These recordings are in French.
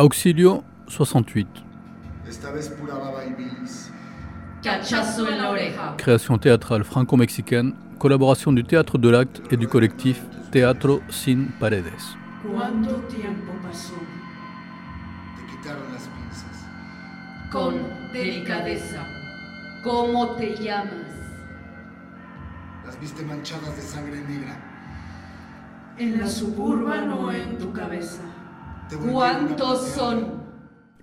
Auxilio 68. Création théâtrale franco-mexicaine, collaboration du Théâtre de l'Acte et du collectif Teatro Sin Paredes. ¿Cuánto tiempo pasó? Te quitaron las pinzas. Con delicadeza. ¿Cómo te llamas? Las viste manchadas de sangre negra. En la suburban o en tu cabeza.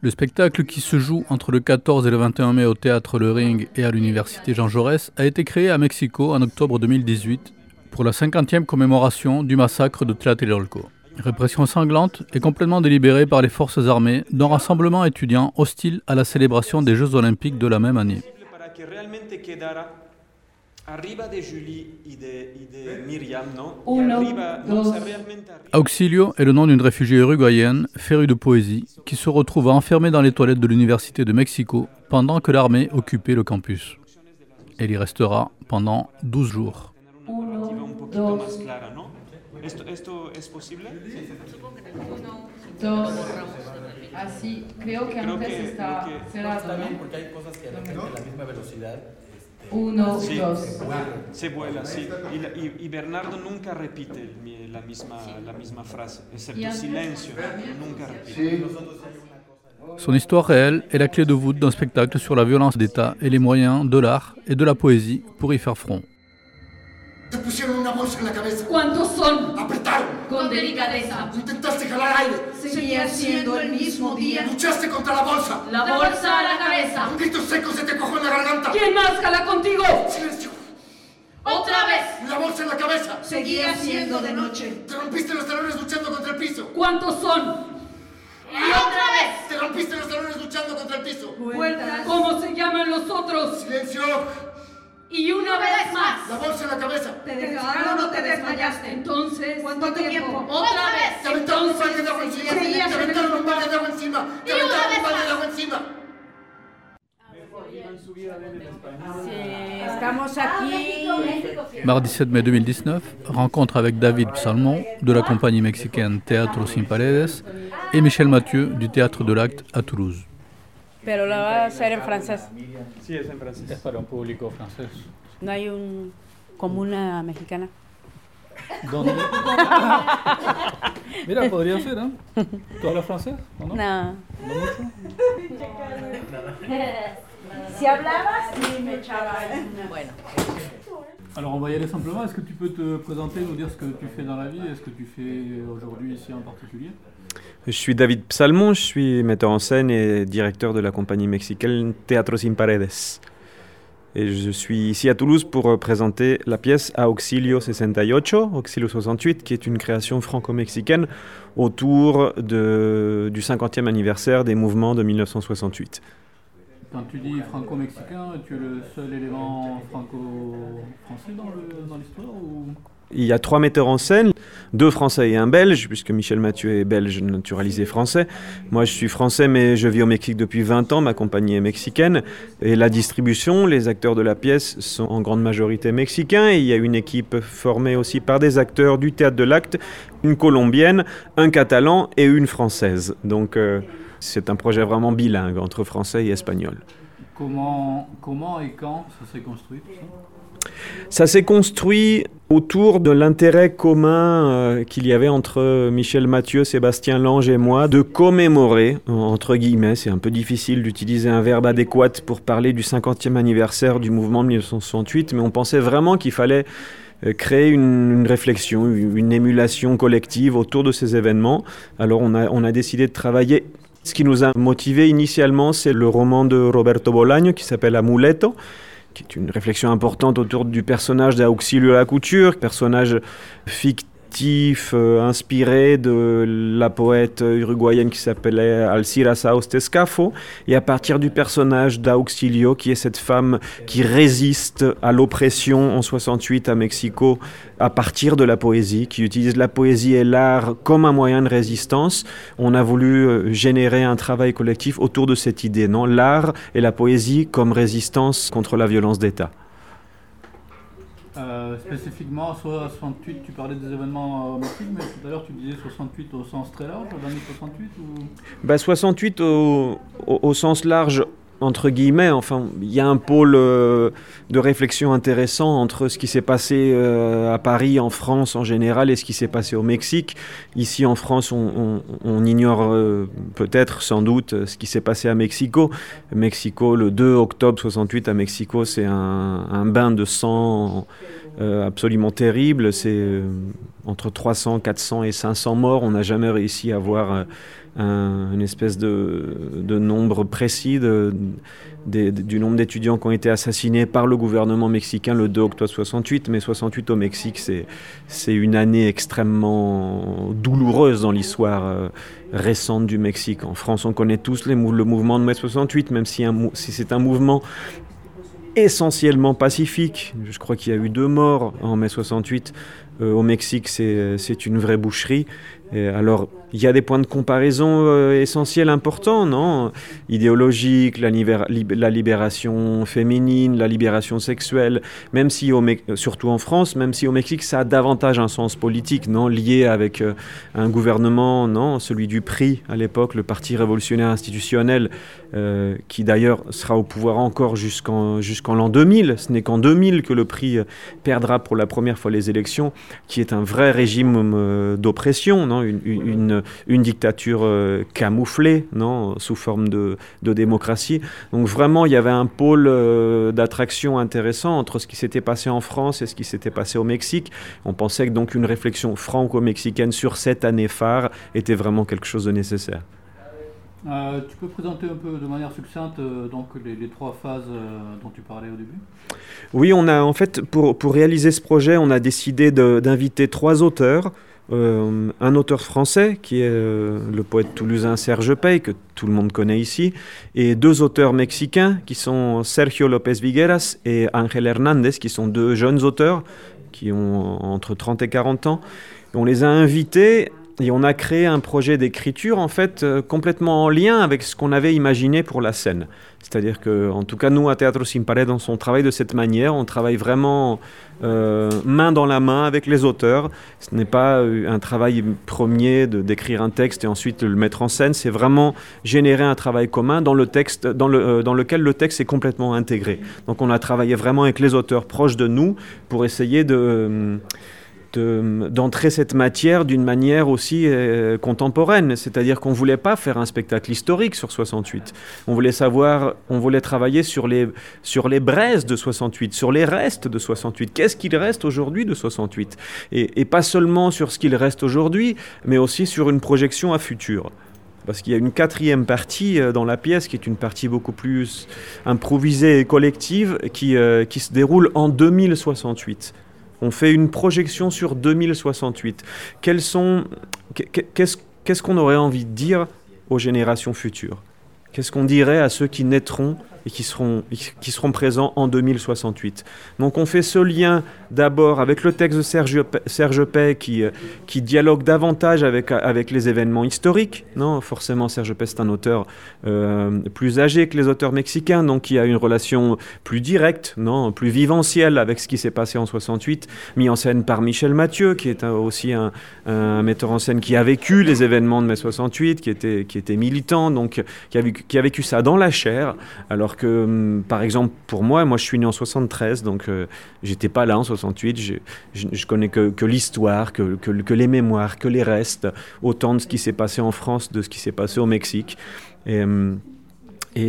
Le spectacle qui se joue entre le 14 et le 21 mai au théâtre Le Ring et à l'université Jean Jaurès a été créé à Mexico en octobre 2018 pour la 50e commémoration du massacre de Tlatelolco. Répression sanglante et complètement délibérée par les forces armées d'un rassemblement étudiant hostile à la célébration des Jeux olympiques de la même année. Auxilio est le nom d'une réfugiée uruguayenne, férue de poésie, qui se retrouve enfermée dans les toilettes de l'université de Mexico pendant que l'armée occupait le campus. Elle y restera pendant 12 jours. Uno, un poquito más dos, clara, ¿no? ¿Esto, ¿Esto es posible? Dos. Así, creo que Creo antes que está lo que- cerrado, ¿no? porque hay cosas que de repente a la misma velocidad. este, Uno, Sí. dos. Se vuela, sí. Y, la- y- y Bernardo nunca repite el mi- la, misma, la misma frase, excepto Y antes- silencio, nunca repite. Son histoire réelle est la clé de voûte d'un spectacle sur la violence d'État et les moyens de l'art et de la poésie pour y faire front. Te pusieron una bolsa en la cabeza. ¿Cuántos son? Apretaron. Con delicadeza. Intentaste jalar aire. Seguía siendo el mismo día. Luchaste contra la bolsa. La bolsa a la cabeza. Un grito seco se te cojó en la garganta. ¿Quién más jala contigo? Silencio. Otra vez. La bolsa en la cabeza. Seguía siendo de noche. Te rompiste los talones luchando contra el piso. ¿Cuántos son? Y otra vez. Te rompiste los talones luchando contra el piso. Vuelta. ¿Cómo se llaman los otros? Silencio. Y una vez más. La bolsa en la cabeza. ¿Te dejaron o te desmayaste? Entonces, ¿cuánto tiempo? Otra vez. Te aventaron un balde de agua encima. seguías Te en el aventaron un balde de agua encima. Te Y una aventaron vez un balde de más. agua encima. Estamos aquí. Mardi 7 mai 2019, rencontre avec David Psalmon de la compagnie mexicaine Teatro Sin Paredes et Michel Mathieu du Théâtre de l'Acte à Toulouse. Pero la va a hacer en francés. Sí, es en francés. para un público francés. No hay un comuna mexicana. ¿Dónde? Mira, podría ser, ¿eh? ¿Tú hablas francés o no? No. ¿No mucho? Si hablabas, sí me echaba Bueno. Alors on va y aller simplement. Est-ce que tu peux te présenter, nous dire ce que tu fais dans la vie et ce que tu fais aujourd'hui ici en particulier? Je suis David Psalmon, je suis metteur en scène et directeur de la compagnie mexicaine Teatro Sin Paredes. Et je suis ici à Toulouse pour présenter la pièce Auxilio 68, Auxilio 68, qui est une création franco-mexicaine autour du 50e anniversaire des mouvements de 1968. Quand tu dis franco-mexicain, tu es le seul élément franco-français dans l'histoire. Il y a trois metteurs en scène, deux français et un belge, puisque Michel Mathieu est belge naturalisé français. Moi, je suis français, mais je vis au Mexique depuis 20 ans, ma compagnie est mexicaine. Et la distribution, les acteurs de la pièce sont en grande majorité mexicains. Et il y a une équipe formée aussi par des acteurs du théâtre de l'acte, une colombienne, un catalan et une française. Donc, euh, c'est un projet vraiment bilingue entre français et espagnol. Comment, comment et quand ça s'est construit tout ça? Ça s'est construit autour de l'intérêt commun euh, qu'il y avait entre Michel Mathieu, Sébastien Lange et moi de commémorer, entre guillemets, c'est un peu difficile d'utiliser un verbe adéquat pour parler du 50e anniversaire du mouvement de 1968, mais on pensait vraiment qu'il fallait euh, créer une, réflexion, une émulation collective autour de ces événements. Alors on a, on a décidé de travailler. Ce qui nous a motivé initialement, c'est le roman de Roberto Bolaño qui s'appelle Amuleto qui une réflexion importante autour du personnage d'Auxilio la Couture, personnage fictif euh, inspiré de la poète uruguayenne qui s'appelait Alcira Saus Tescafo, et à partir du personnage d'Auxilio, qui est cette femme qui résiste à l'oppression en 68 à Mexico, à partir de la poésie, qui utilise la poésie et l'art comme un moyen de résistance. On a voulu euh, générer un travail collectif autour de cette idée, non? L'art et la poésie comme résistance contre la violence d'État. Euh, spécifiquement, soit 68, tu parlais des événements au Mexique, mais tout à l'heure tu disais 68 au sens très large, l'année 68 ou... bah, 68 au, au, au, sens large, entre guillemets, enfin, il y a un pôle euh, de réflexion intéressant entre ce qui s'est passé euh, à Paris, en France en général, et ce qui s'est passé au Mexique. Ici en France, on, ignore euh, peut-être, sans doute, ce qui s'est passé à Mexico. Mexico, le 2 octobre 68 à Mexico, c'est un, bain de sang absolument terrible. C'est entre 300, 400 et 500 morts. On n'a jamais réussi à avoir un, une espèce de, nombre précis du nombre d'étudiants qui ont été assassinés par le gouvernement mexicain le 2 octobre 68. Mais 68 au Mexique, c'est une année extrêmement douloureuse dans l'histoire euh, récente du Mexique. En France, on connaît tous le mouvement de mai 68, même si c'est un mouvement essentiellement pacifique. Je crois qu'il y a eu deux morts en mai 68. Euh, au Mexique, c'est une vraie boucherie. Et alors, il y a des points de comparaison euh, essentiels importants, non? Idéologiques, la, libération féminine, la libération sexuelle, même si, surtout en France, même si au Mexique, ça a davantage un sens politique, non? Lié avec euh, un gouvernement, non? Celui du PRI à l'époque, le Parti révolutionnaire institutionnel, euh, qui d'ailleurs sera au pouvoir encore jusqu'en jusqu'en l'an 2000. Ce n'est qu'en 2000 que le PRI perdra pour la première fois les élections, qui est un vrai régime d'oppression, non? Une, dictature euh, camouflée, non sous forme de, de, démocratie. Donc vraiment, il y avait un pôle euh, d'attraction intéressant entre ce qui s'était passé en France et ce qui s'était passé au Mexique. On pensait que donc une réflexion franco-mexicaine sur cette année phare était vraiment quelque chose de nécessaire. Euh, tu peux présenter un peu de manière succincte euh, donc les, les, trois phases euh, dont tu parlais au début? Oui, on a en fait pour, pour réaliser ce projet, on a décidé d'inviter trois auteurs. Euh, un auteur français qui est euh, le poète toulousain Serge Pey, que tout le monde connaît ici, et deux auteurs mexicains qui sont Sergio López Vigueras et Ángel Hernández, qui sont deux jeunes auteurs qui ont entre 30 et 40 ans. On les a invités et on a créé un projet d'écriture en fait euh, complètement en lien avec ce qu'on avait imaginé pour la scène. C'est-à-dire que, en tout cas, nous à Teatro Sin Pared, on travaille de cette manière. On travaille vraiment euh, main dans la main avec les auteurs. Ce n'est pas euh, un travail premier de d'écrire un texte et ensuite le mettre en scène. C'est vraiment générer un travail commun dans le texte, dans, le, dans lequel le texte est complètement intégré. Donc, on a travaillé vraiment avec les auteurs proches de nous pour essayer de euh, d'entrer cette matière d'une manière aussi euh, contemporaine. C'est-à-dire qu'on ne voulait pas faire un spectacle historique sur 68. On voulait savoir, on voulait travailler sur les, sur les braises de 68, sur les restes de 68. Qu'est-ce qu'il reste aujourd'hui de 68 et, et pas seulement sur ce qu'il reste aujourd'hui, mais aussi sur une projection à futur parce qu'il y a une quatrième partie dans la pièce qui est une partie beaucoup plus improvisée et collective qui, euh, qui se déroule en 2068. On fait une projection sur 2068. Quels sont, qu'est-ce, qu'est-ce qu'on aurait envie de dire aux générations futures? Qu'est-ce qu'on dirait à ceux qui naîtront et qui seront, qui seront présents en 2068. Donc on fait ce lien d'abord avec le texte de Serge, Serge qui, qui dialogue davantage avec, avec les événements historiques. Non, forcément, Serge Pay c'est un auteur euh, plus âgé que les auteurs mexicains, donc qui a une relation plus directe, non, plus vivencielle avec ce qui s'est passé en 68, mis en scène par Michel Mathieu, qui est aussi un, un, metteur en scène qui a vécu les événements de mai 68, qui était, qui était militant, donc qui a, qui a vécu ça dans la chair, alors que, hum, par exemple, pour moi, moi je suis né en 73, donc euh, j'étais pas là en 68, je, je, connais que, l'histoire, que, les mémoires, que les restes, autant de ce qui s'est passé en France, de ce qui s'est passé au Mexique. Et, hum,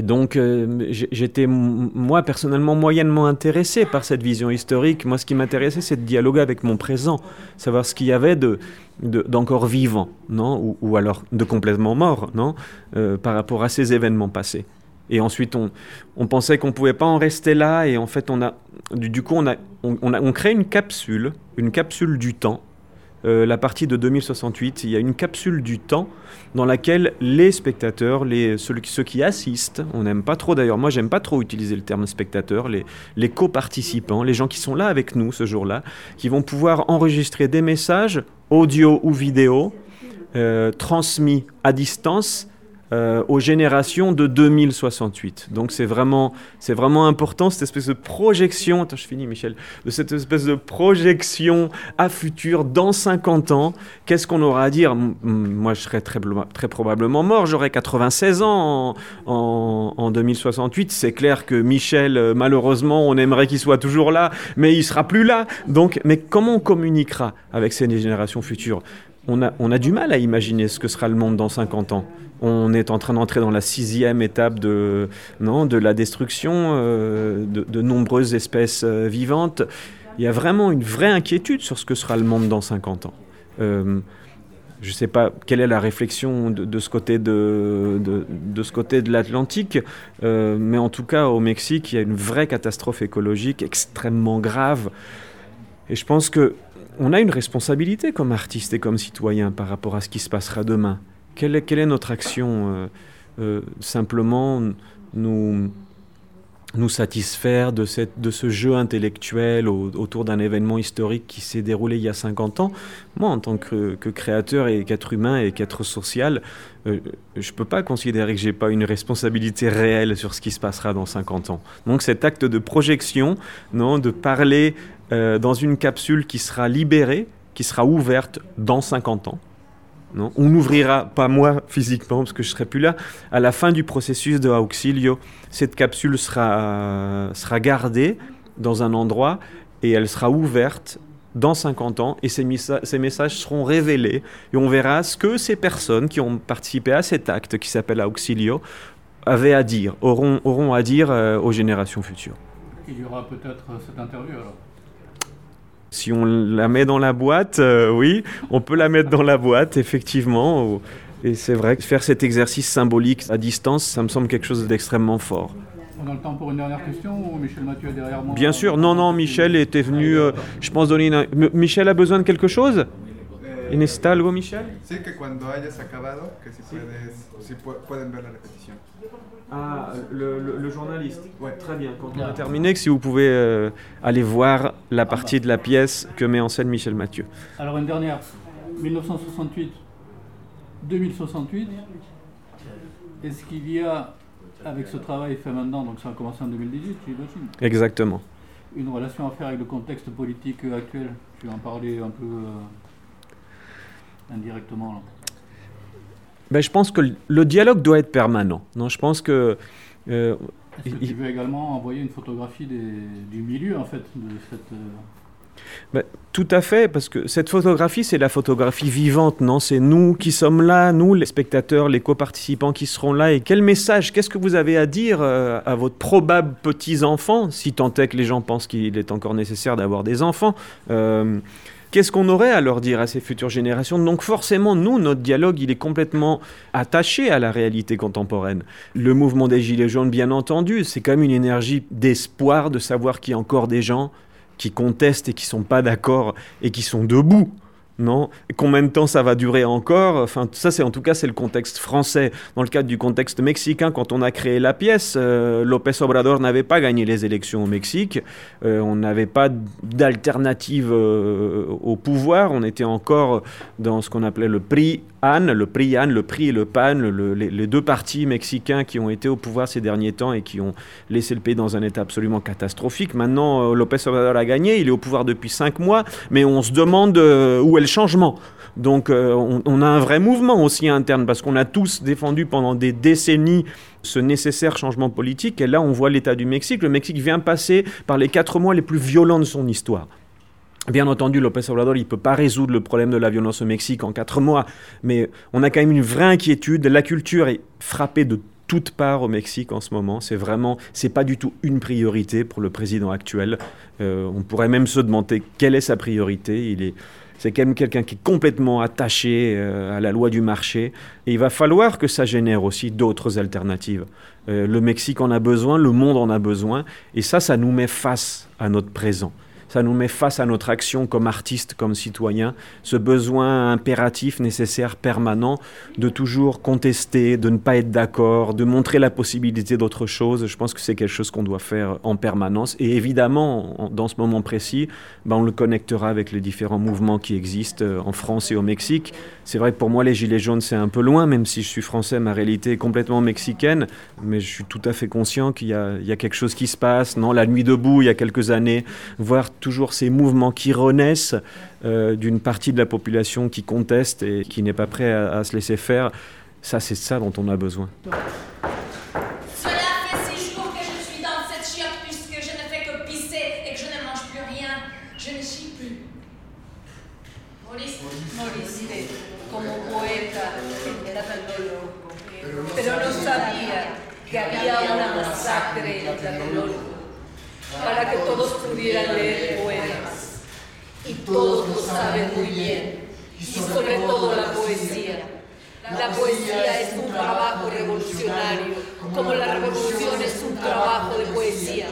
donc, euh, j'étais, moi, personnellement, moyennement intéressé par cette vision historique. Moi, ce qui m'intéressait, c'est de dialoguer avec mon présent, savoir ce qu'il y avait de, d'encore de, vivant, non? Ou, ou, alors de complètement mort, non? Euh, Par rapport à ces événements passés. Et ensuite, on, pensait qu'on ne pouvait pas en rester là. Et en fait, on a, du, coup, on, a, on, a, on crée une capsule, une capsule du temps, euh, la partie de 2068. Il y a une capsule du temps dans laquelle les spectateurs, les, ceux, qui assistent, on n'aime pas trop d'ailleurs, moi j'aime pas trop utiliser le terme spectateur, les, les co-participants, les gens qui sont là avec nous ce jour-là, qui vont pouvoir enregistrer des messages, audio ou vidéo, euh, transmis à distance euh, aux générations de 2068. Donc c'est vraiment, vraiment important cette espèce de projection. Attends, je finis, Michel. De cette espèce de projection à futur dans 50 ans. Qu'est-ce qu'on aura à dire? Moi, je serais très, très probablement mort. J'aurais 96 ans en, en, 2068. C'est clair que Michel, euh, malheureusement, on aimerait qu'il soit toujours là, mais il sera plus là. Donc, mais comment on communiquera avec ces générations futures? On a, on a, du mal à imaginer ce que sera le monde dans 50 ans. On est en train d'entrer dans la sixième étape de, non, de la destruction euh, de, nombreuses espèces euh, vivantes. Il y a vraiment une vraie inquiétude sur ce que sera le monde dans 50 ans. Euh, je ne sais pas quelle est la réflexion de, ce côté de, de de l'Atlantique, mais en tout cas au Mexique, il y a une vraie catastrophe écologique extrêmement grave. Et je pense que on a une responsabilité comme artiste et comme citoyen par rapport à ce qui se passera demain. Quelle est, notre action euh, euh, Simplement nous, nous satisfaire de, cette, de ce jeu intellectuel autour d'un événement historique qui s'est déroulé il y a 50 ans? Moi, en tant que, créateur et qu'être humain et qu'être social, euh, je ne peux pas considérer que j'ai pas une responsabilité réelle sur ce qui se passera dans 50 ans. Donc cet acte de projection, non, de parler dans une capsule qui sera libérée, qui sera ouverte dans 50 ans, on ouvrira, pas moi physiquement parce que je serai plus là, à la fin du processus de Auxilio, cette capsule sera, sera gardée dans un endroit et elle sera ouverte dans 50 ans et ces, messages seront révélés et on verra ce que ces personnes qui ont participé à cet acte qui s'appelle Auxilio avaient à dire, auront, auront à dire euh, aux générations futures. Il y aura peut-être cette interview alors si on la met dans la boîte, euh, oui, on peut la mettre dans la boîte, effectivement. Et c'est vrai que faire cet exercice symbolique à distance, ça me semble quelque chose d'extrêmement fort. On a le temps pour une dernière question ou Michel Mathieu est derrière moi Bien sûr, non, non, Michel était venu, euh, je pense, donner une... Michel a besoin de quelque chose? ¿Necesita algo, Michel? Sí, que cuando hayas acabado, que si, puedes, si pueden ver la répétition. Ah, le, journaliste. Ouais, très bien. Quand on a terminé, que si vous pouvez euh, aller voir la partie de la pièce que met en scène Michel Mathieu. Alors une dernière, 1968, 2068. Est-ce qu'il y a, avec ce travail fait maintenant, donc ça a commencé en 2018, j'imagine Exactement. Une relation à faire avec le contexte politique actuel? Tu en parler un peu euh, indirectement là ben, je pense que le dialogue doit être permanent. Non, je pense que. Euh, Est-ce que tu veux également envoyer une photographie du milieu, en fait, de cette. Euh, ben, tout à fait, parce que cette photographie, c'est la photographie vivante, non? C'est nous qui sommes là, nous, les spectateurs, les coparticipants qui seront là. Et quel message, qu'est-ce que vous avez à dire euh, à votre probable petits-enfants, si tant est que les gens pensent qu'il est encore nécessaire d'avoir des enfants euh, Qu'est-ce qu'on aurait à leur dire à ces futures générations? Donc forcément, nous, notre dialogue, il est complètement attaché à la réalité contemporaine. Le mouvement des Gilets jaunes, bien entendu, c'est quand même une énergie d'espoir de savoir qu'il y a encore des gens qui contestent et qui sont pas d'accord et qui sont debout non Combien de temps ça va durer encore? Enfin, ça, c'est en tout cas, c'est le contexte français. Dans le cadre du contexte mexicain, quand on a créé la pièce, euh, López Obrador n'avait pas gagné les élections au Mexique. Euh, on n'avait pas d'alternative euh, au pouvoir. On était encore dans ce qu'on appelait le prix Anne, le prix Anne, le prix et le PAN, les, deux partis mexicains qui ont été au pouvoir ces derniers temps et qui ont laissé le pays dans un état absolument catastrophique. Maintenant, López Obrador a gagné. Il est au pouvoir depuis cinq mois, mais on se demande où est le changement. Donc euh, on, a un vrai mouvement aussi interne parce qu'on a tous défendu pendant des décennies ce nécessaire changement politique. Et là, on voit l'état du Mexique. Le Mexique vient passer par les quatre mois les plus violents de son histoire. Bien entendu, López Obrador, il ne peut pas résoudre le problème de la violence au Mexique en quatre mois, mais on a quand même une vraie inquiétude. La culture est frappée de toutes parts au Mexique en ce moment. C'est vraiment, c'est pas du tout une priorité pour le président actuel. Euh, on pourrait même se demander quelle est sa priorité. Il est c'est quand même quelqu'un qui est complètement attaché euh, à la loi du marché. Et il va falloir que ça génère aussi d'autres alternatives. Euh, le Mexique en a besoin, le monde en a besoin. Et ça, ça nous met face à notre présent. Ça nous met face à notre action comme artiste, comme citoyen, ce besoin impératif, nécessaire, permanent de toujours contester, de ne pas être d'accord, de montrer la possibilité d'autre chose. Je pense que c'est quelque chose qu'on doit faire en permanence. Et évidemment, dans ce moment précis, ben, on le connectera avec les différents mouvements qui existent euh, en France et au Mexique. C'est vrai que pour moi, les Gilets jaunes, c'est un peu loin, même si je suis français, ma réalité est complètement mexicaine. Mais je suis tout à fait conscient qu'il y, a quelque chose qui se passe. Non, la nuit debout, il y a quelques années, voir toujours ces mouvements qui renaissent euh, d'une partie de la population qui conteste et qui n'est pas prêt à, à se laisser faire. Ça, c'est ça dont on a besoin. Para que todos pudieran leer poemas. Y todos lo saben muy bien, y sobre todo la poesía. La poesía es un trabajo revolucionario, como la revolución es un trabajo de poesía.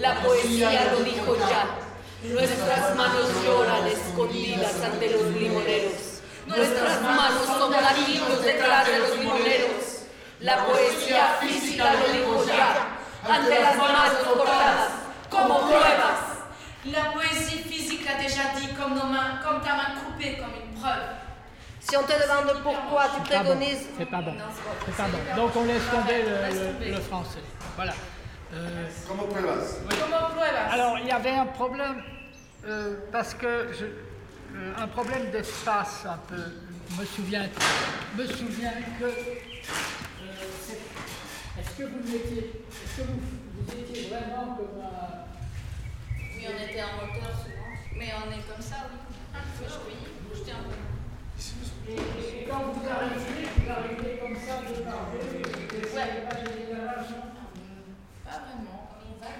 La poesía lo dijo ya. Nuestras manos lloran escondidas ante los limoneros. Nuestras manos son gatillos detrás de los limoneros. La poesía física lo dijo ya, ante las manos cortadas, como pruebas. La poésie physique a déjà dit comme, nos mains, comme ta main coupée, comme une preuve. Si on te demande pourquoi tu préconises. C'est pas bon. C'est pas bon. Donc on laisse tomber le, le, le français. Voilà. Euh, Comment pruebas oui. Comment pruebas Alors il y avait un problème euh, parce que je, euh, un problème d'espace un peu. Je me souviens, me souviens que est-ce que vous étiez, est-ce que vous, vous étiez vraiment comme un on était en moteur souvent, mais on est comme ça, oui. Je un peu. Et, quand vous arrivez, vous arrivez comme ça vous pas de décalage, Pas vraiment, on va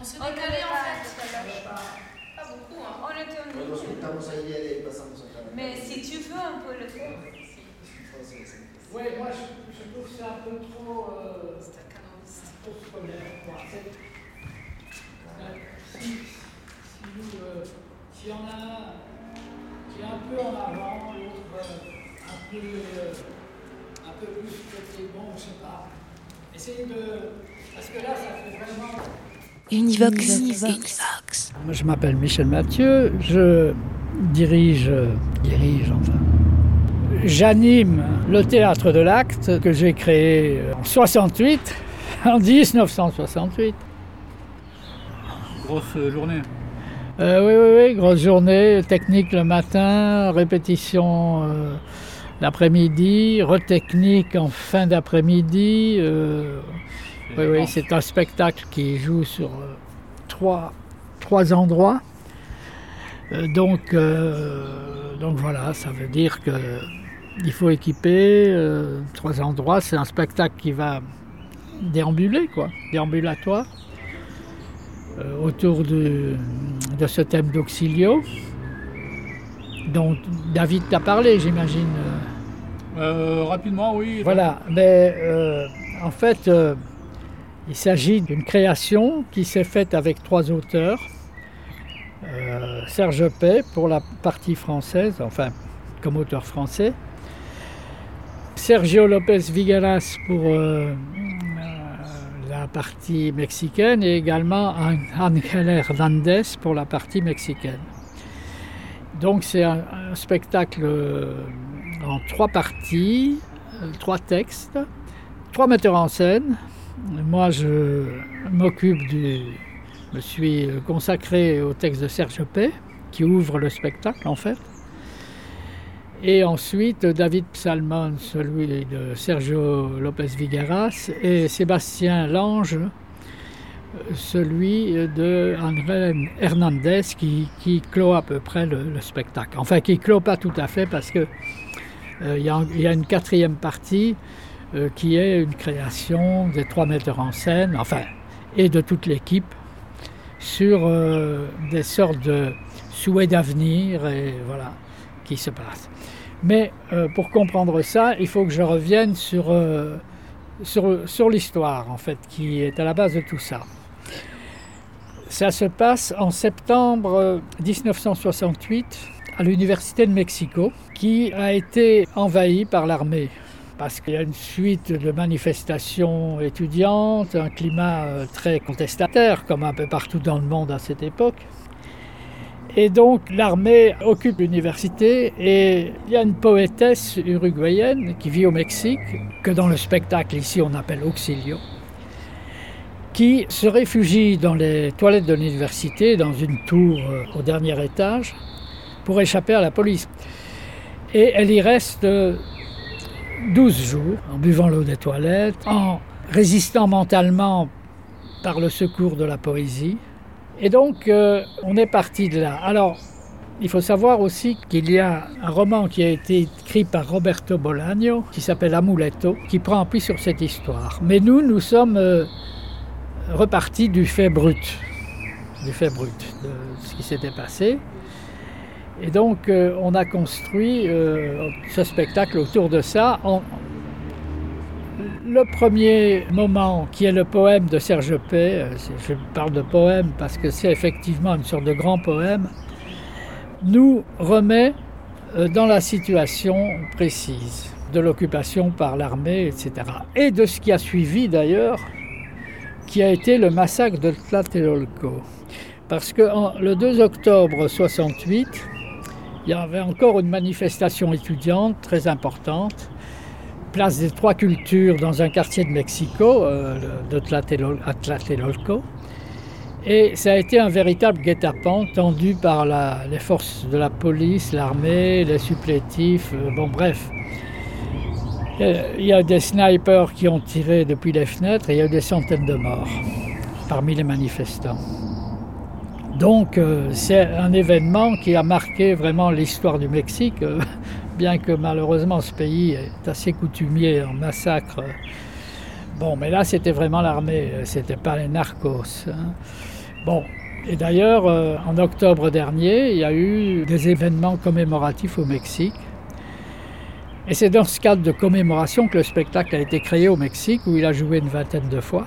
On se décalait en fait. Pas beaucoup, hein. On était en Mais si tu veux, on peut le faire. Oui, moi je, je trouve ça un peu trop, euh, trop scolaire. Quoi. Si, si, nous, euh, si on a un qui est un peu en avant, l'autre euh, un, peu, euh, un peu plus côté bon, je sais pas. Essayez de. Parce que là, ça fait vraiment. Univox. Univox. Moi, je m'appelle Michel Mathieu, je dirige, dirige enfin. J'anime le théâtre de l'acte que j'ai créé en 68, en 1968. Grosse journée. Euh, oui, oui, oui, grosse journée, technique le matin, répétition euh, l'après-midi, retechnique en fin d'après-midi. Euh, oui, oui, c'est un spectacle qui joue sur trois, trois endroits. donc, donc voilà, ça veut dire que il faut équiper trois endroits. C'est un spectacle qui va déambuler, quoi, déambulatoire. Euh, autour de, de, ce thème d'Auxilio, dont David t'a parlé, j'imagine. Euh, rapidement, oui. Voilà, mais euh, en fait, euh, il s'agit d'une création qui s'est faite avec trois auteurs. Serge Pay pour la partie française, enfin comme auteur français. Sergio Lopez Vigaras pour partie mexicaine et également Angel Hernandez pour la partie mexicaine. Donc c'est un, un, spectacle en trois parties, trois textes, trois metteurs en scène. Moi je m'occupe du... Je me suis consacré au texte de Serge Pay qui ouvre le spectacle en fait. Et ensuite, David Psalmon, celui de Sergio Lopez Vigueras, et Sébastien Lange, celui de André Hernandez, qui, clôt à peu près le, le, spectacle. Enfin, qui clôt pas tout à fait, parce qu'il euh, y, y, a une quatrième partie euh, qui est une création des trois metteurs en scène, enfin, et de toute l'équipe, sur euh, des sortes de souhaits d'avenir, et voilà, qui se passent. Mais euh, pour comprendre ça, il faut que je revienne sur, euh, sur, sur l'histoire, en fait, qui est à la base de tout ça. Ça se passe en septembre 1968 à l'Université de Mexico, qui a été envahie par l'armée parce qu'il y a une suite de manifestations étudiantes, un climat euh, très contestataire, comme un peu partout dans le monde à cette époque. Et donc l'armée occupe l'université et il y a une poétesse uruguayenne qui vit au Mexique, que dans le spectacle ici on appelle Auxilio, qui se réfugie dans les toilettes de l'université, dans une tour euh, au dernier étage, pour échapper à la police. Et elle y reste 12 jours en buvant l'eau des toilettes, en résistant mentalement par le secours de la poésie. Et donc, euh, on est parti de là. Alors, il faut savoir aussi qu'il y a un roman qui a été écrit par Roberto Bolaño, qui s'appelle Amuleto, qui prend appui sur cette histoire. Mais nous, nous sommes euh, repartis du fait brut, du fait brut, de ce qui s'était passé. Et donc, euh, on a construit ce spectacle autour de ça. Le premier moment, qui est le poème de Serge Pay, euh, je parle de poème parce que c'est effectivement une sorte de grand poème, nous remet dans la situation précise de l'occupation par l'armée, etc. Et de ce qui a suivi d'ailleurs, qui a été le massacre de Tlatelolco. Parce que le 2 octobre 68, il y avait encore une manifestation étudiante très importante, place des trois cultures dans un quartier de Mexico, euh, de Tlatelolco. Et ça a été un véritable guet-apens tendu par les forces de la police, l'armée, les supplétifs, euh, bon bref. Il y a des snipers qui ont tiré depuis les fenêtres et il y a eu des centaines de morts parmi les manifestants. Donc euh, c'est un événement qui a marqué vraiment l'histoire du Mexique, euh, bien que malheureusement ce pays est assez coutumier en massacre. Bon, mais là c'était vraiment l'armée, c'était pas les narcos. Hein. Bon, et d'ailleurs euh, en octobre dernier, il y a eu des événements commémoratifs au Mexique. Et c'est dans ce cadre de commémoration que le spectacle a été créé au Mexique, où il a joué une vingtaine de fois.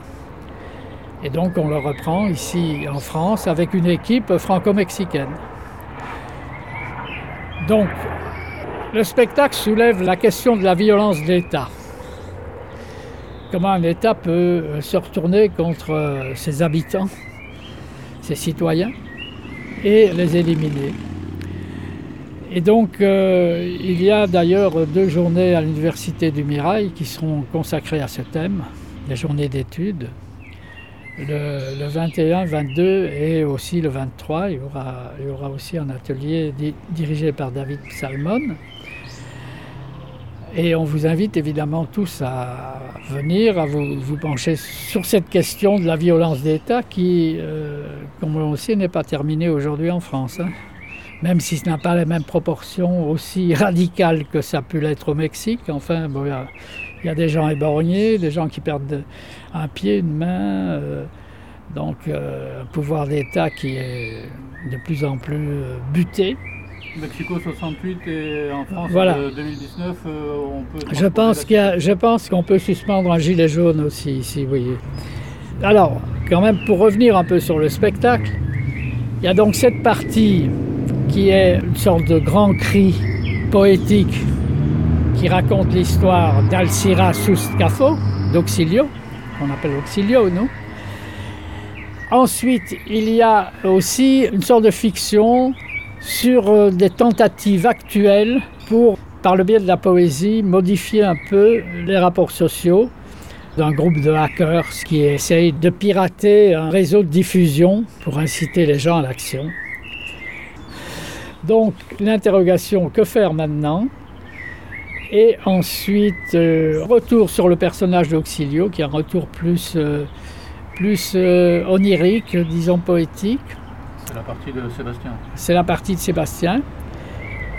Et donc on le reprend ici en France avec une équipe franco-mexicaine. Donc le spectacle soulève la question de la violence d'État. Comment un État peut euh, se retourner contre euh, ses habitants, ses citoyens, et les éliminer? Et donc, euh, il y a d'ailleurs deux journées à l'Université du Mirail qui seront consacrées à ce thème, des journées d'études le, 21, 22 et aussi le 23. Il y aura, il y aura aussi un atelier dirigé par David Salmon. Et on vous invite évidemment tous à venir, à vous, pencher sur cette question de la violence d'État qui, euh, comme on le sait, n'est pas terminée aujourd'hui en France. Hein. Même si ce n'a pas les mêmes proportions aussi radicales que ça a pu l'être au Mexique. Enfin, il y a des gens éborgnés, des gens qui perdent un pied, une main. Euh, donc euh, un pouvoir d'État qui est de plus en plus buté. Mexico 68 et en France 2019, on peut. Je pense, qu'il je pense qu'on peut suspendre un gilet jaune aussi, si vous voyez. Alors, quand même, pour revenir un peu sur le spectacle, il y a donc cette partie qui est une sorte de grand cri poétique qui raconte l'histoire d'Alcira Sustcafo, d'Auxilio, qu'on appelle Auxilio, non Ensuite, il y a aussi une sorte de fiction sur euh, des tentatives actuelles pour, par le biais de la poésie, modifier un peu les rapports sociaux d'un groupe de hackers qui essayent de pirater un réseau de diffusion pour inciter les gens à l'action. Donc l'interrogation que faire maintenant? Et ensuite, euh, retour sur le personnage d'Auxilio, qui est un retour plus, plus euh, onirique, disons poétique. C'est la partie de Sébastien. C'est la partie de Sébastien.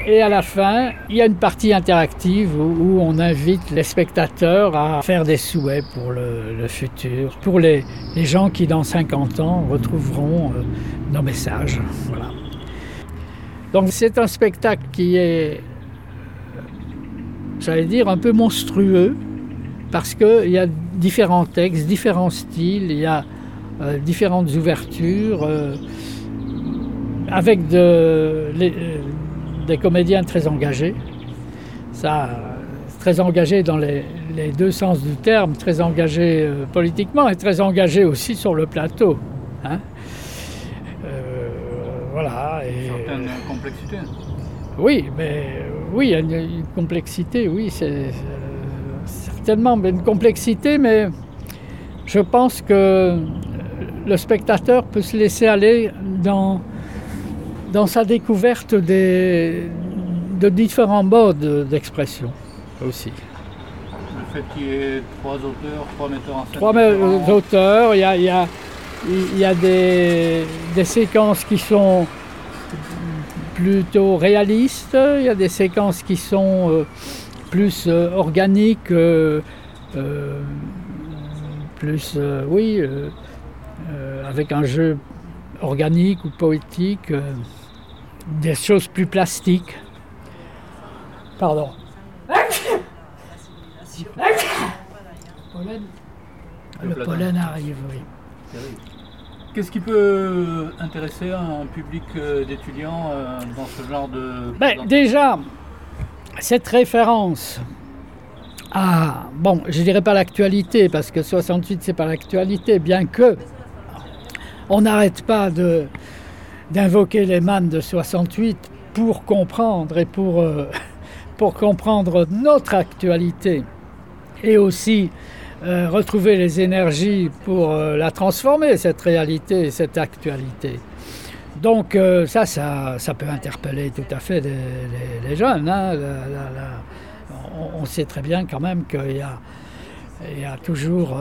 Et à la fin, il y a une partie interactive où, on invite les spectateurs à faire des souhaits pour le, futur, pour les, gens qui dans 50 ans retrouveront nos messages. Voilà. Donc c'est un spectacle qui est j'allais dire, un peu monstrueux, parce qu'il y a différents textes, différents styles. Il y a euh, différentes ouvertures, euh, avec de, les, euh, des comédiens très engagés. Ça, très engagés dans les, les deux sens du terme, très engagés euh, politiquement et très engagés aussi sur le plateau. hein. Euh, voilà. Et, Certaines complexités. oui, mais oui, une, une complexité, oui, c'est euh, certainement mais une complexité, mais je pense que le spectateur peut se laisser aller dans, dans sa découverte des, de différents modes d'expression aussi. Le fait qu'il y ait trois auteurs, trois metteurs en scène. Trois différents. me- auteurs, il y a, y a- y a des, des séquences qui sont plutôt réalistes, il y a des séquences qui sont euh, plus euh, organiques, euh, euh, plus, euh, oui, euh, euh, avec un jeu organique ou poétique, euh, des choses plus plastiques. Pardon. Pollen. Le pollen arrive, oui. Qu'est-ce qui peut intéresser un public euh, d'étudiants euh, dans ce genre de... Ben, déjà, cette référence à, bon, je dirais pas l'actualité, parce que 68, c'est pas l'actualité, bien que on n'arrête pas de, d'invoquer les mannes de 68 pour comprendre et pour, euh, pour comprendre notre actualité et aussi euh, retrouver les énergies pour euh, la transformer, cette réalité, cette actualité. Donc ça, ça, ça peut interpeller tout à fait les, jeunes. hein. On, sait très bien quand même qu'il y y a toujours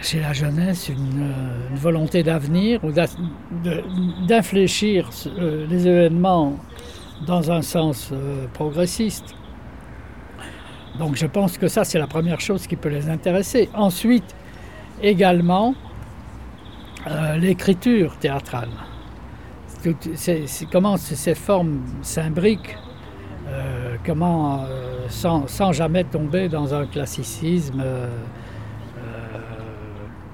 chez la jeunesse une, euh, une volonté d'avenir ou d'infléchir euh, les événements dans un sens euh, progressiste. Donc je pense que ça, c'est la première chose qui peut les intéresser. Ensuite, également, l'écriture théâtrale. Comment ces formes s'imbriquent, comment, sans, jamais tomber dans un classicisme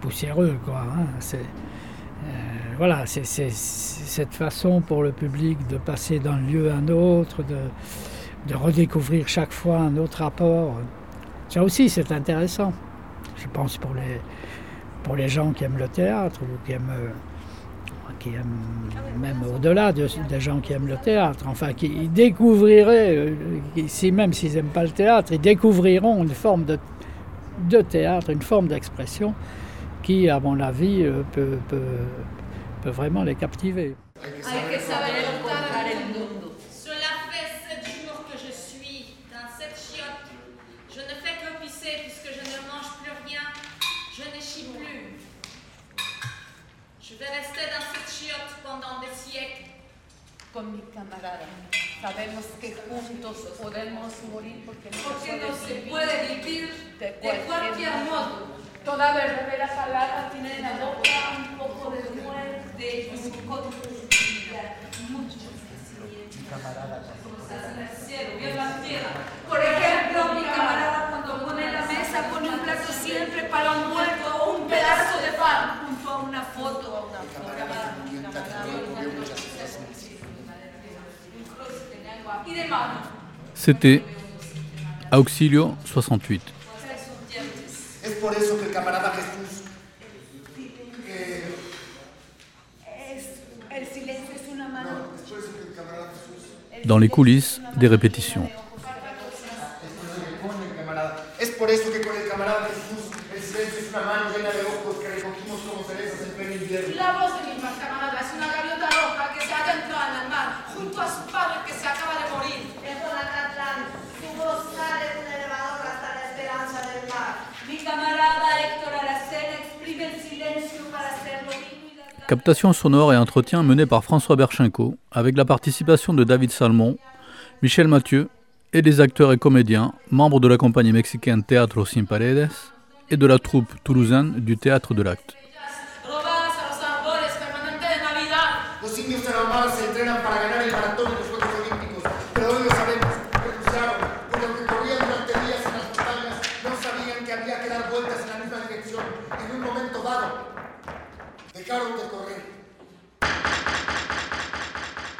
poussiéreux. Quoi, hein. C'est, euh, voilà, c'est cette façon pour le public de passer d'un lieu à un autre, de, de redécouvrir chaque fois un autre rapport. Ça aussi, c'est intéressant. Je pense pour les, pour les gens qui aiment le théâtre ou qui aiment, qui aiment même au-delà de- des gens qui aiment le théâtre, enfin qui découvriraient, euh, si, même s'ils n'aiment pas le théâtre, ils découvriront une forme de, de théâtre, une forme d'expression qui, à mon avis, euh, peut, vraiment les captiver. Cela fait sept jours que je suis dans cette chiotte. Je ne fais que pisser puisque je ne mange plus rien. Je ne chie plus. Je vais rester dans cette chiotte pendant des siècles. Con mi camarada. Sabemos que juntos podemos morir porque no, Porque no se puede vivir de de cualquier modo. Toda verdadera palabra tiene en la boca un poco de muerte y un poco de felicidad. Mucho sufrimiento. Cosas en el cielo y en la tierra. Por ejemplo, mi camarada cuando pone en la mesa pone un plato siempre para un muerto o un pedazo de pan el camarada Jesús Dans les coulisses des répétitions. con el camarada. Es por eso que con el camarada Jesús el silencio es una mano llena de ojos que recogimos como cerezas en pleno invierno. La voz de mi camarada es una gaviota roja que se adentra en el mar junto a su padre que se acaba de morir. Es por Acatlán, su voz sale de un elevador hasta la esperanza del mar. Mi camarada Héctor Aracena exprime el silencio para hacerlo vivo y la Captation sonore et entretien mené par François Berchenko, avec la participation de David Salmon, Michel Mathieu et des acteurs et comédiens, membres de la compagnie mexicaine Teatro Sin Paredes et de la troupe toulousaine du Théâtre de l'Acte.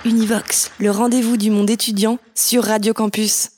Univox, le rendez-vous du monde étudiant sur Radio Campus.